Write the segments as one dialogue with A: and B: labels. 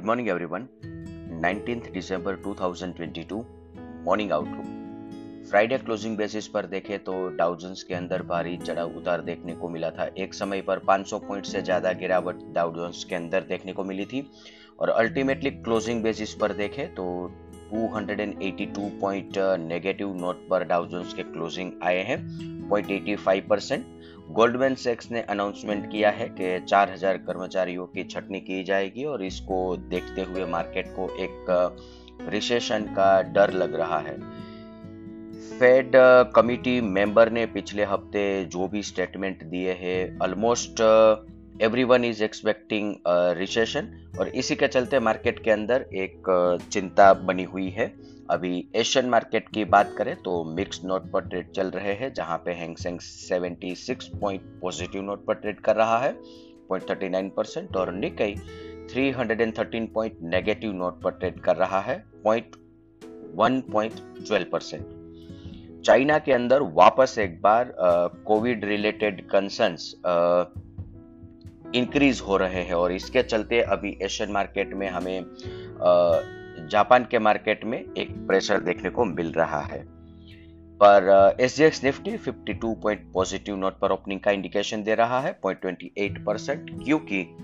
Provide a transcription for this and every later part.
A: Good morning everyone 19th दिसंबर 2022 morning outlook Friday closing basis पर देखें तो डाउजन्स के अंदर भारी चढ़ाव उतार देखने को मिला था। एक समय पर 500 पॉइंट से ज़्यादा गिरावट डाउजन्स के अंदर देखने को मिली थी। और अल्टीमेटली क्लोजिंग बेसिस पर देखें तो 282 पॉइंट नेगेटिव नोट पर डाउजन्स के क्लोजिंग आए हैं। 0.85 परसेंट गोल्डमैन सेक्स ने अनाउंसमेंट किया है कि 4000 कर्मचारियों की छटनी की जाएगी और इसको देखते हुए मार्केट को एक रिसेशन का डर लग रहा है। फेड कमिटी मेंबर ने पिछले हफ़्ते जो भी स्टेटमेंट दिए हैं almost everyone is expecting recession और इसी के चलते मार्केट के अंदर एक चिंता बनी हुई है। अभी एशियन मार्केट की बात करें तो मिक्स नोट पर ट्रेड चल रहे हैं, जहाँ पे Hang Seng 76 point positive note पर ट्रेड कर रहा है 0.39 परसेंट और निकई 313 पॉइंट नेगेटिव नोट पर ट्रेड कर रहा है पॉइंट 1.12 परसेंट चाइना के अंदर वापस एक बार कोविड रिलेटेड कंसर्न्स इंक्रीज हो रहे हैं और इसके चलते अभी एशियन मार्केट में हमें जापान के मार्केट में एक प्रेशर देखने को मिल रहा है। पर S G X Nifty 52 point positive note पर ओपनिंग का इंडिकेशन दे रहा है 0.28 परसेंट क्योंकि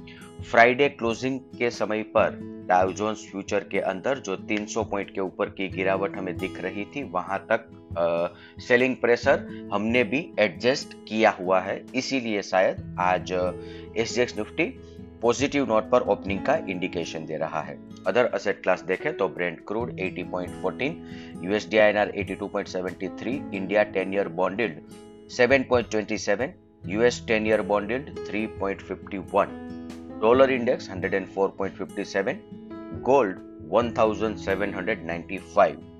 A: फ्राइडे क्लोजिंग के समय पर डाउ फ्यूचर के अंदर जो 300 पॉइंट के ऊपर की गिरावट हमें दिख रही थी, वहाँ तक सेलिंग प्रेशर हमने भी एडजस्ट किया हुआ है। इसीलिए शायद आज S G X Nifty positive note पर ओपनिंग का इंडिकेशन दे रहा है। अदर असेट क्लास देखें तो Brent crude 80.14 USD INR 82.73 India 10 year bonded 7.27 US 10 year bonded 3.51 dollar index 104.57 gold 1795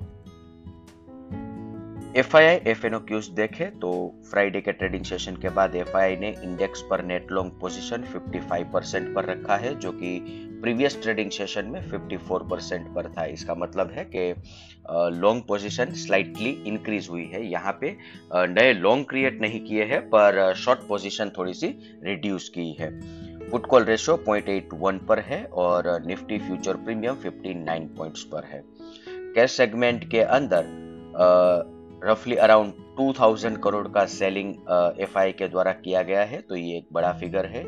A: F I I F N cues देखे तो फ्राइडे के ट्रेडिंग सेशन के बाद एफ़ आई आई ने इंडेक्स पर नेट लॉन्ग पोजीशन 55 परसेंट पर रखा है, जो कि प्रीवियस ट्रेडिंग सेशन में 54 परसेंट पर था। इसका मतलब है कि लॉन्ग पोजीशन स्लाइटली इंक्रीज हुई है। यहाँ पे नए लॉन्ग क्रिएट नहीं किए हैं, पर शॉर्ट पोजीशन थोड़ी सी रिड्यूस की है। पुट कॉल रेशो 0.81 पर है और निफ्टी फ्यूचर प्रीमियम 59 पॉइंट्स पर है। कैश सेगमेंट के अंदर रफली अराउंड 2000 करोड़ का सेलिंग एफआई के द्वारा किया गया है तो ये एक बड़ा फिगर है।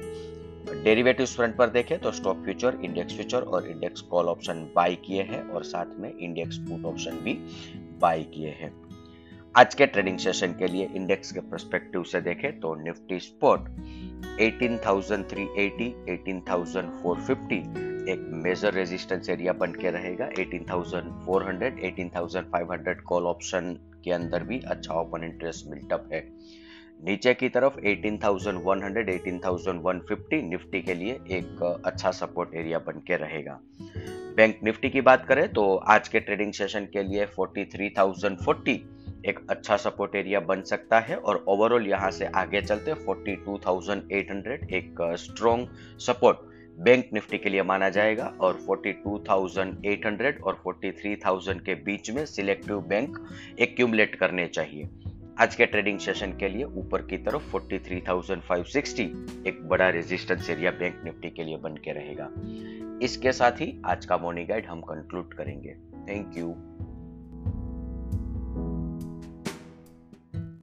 A: डेरिवेटिव फ्रंट पर देखें तो स्टॉक फ्यूचर इंडेक्स फ्यूचर और इंडेक्स कॉल ऑप्शन बाय किए हैं और साथ में इंडेक्स पुट ऑप्शन भी बाय किए हैं। आज के ट्रेडिंग सेशन के लिए इंडेक्स के परस्पेक्टिव से देखें तो निफ्टी स्पॉट 18,380, 18,450 एक मेजर रेजिस्टेंस एरिया बन के रहेगा। 18,400, 18,500 कॉल ऑप्शन के अंदर भी अच्छा ओपन इंटरेस्ट मिल्टअप है। नीचे की तरफ़ 18,100, 18,150 निफ्टी के लिए एक अच्छा सपोर्ट एरिया बन के रहेगा। बैंक निफ्टी की बात करें तो आज के ट्रेडिंग सेशन के लिए 43,040 एक अच्छा सपोर्ट एरिया बन सकता है और ओवरऑल यहाँ से आगे चलते 42,800 एक स्ट्रॉन्ग सपोर्ट बैंक निफ्टी के लिए माना जाएगा और 42,800 और 43,000 के बीच में सिलेक्टिव बैंक एक्यूमलेट करने चाहिए। आज के ट्रेडिंग सेशन के लिए ऊपर की तरफ़ 43,560 एक बड़ा रेजिस्टेंस एरिया बैंक निफ्टी के लिए बन के रहेगा। इसके साथ ही आज का मॉर्निंग गाइड हम कंक्लूड करेंगे। Thank you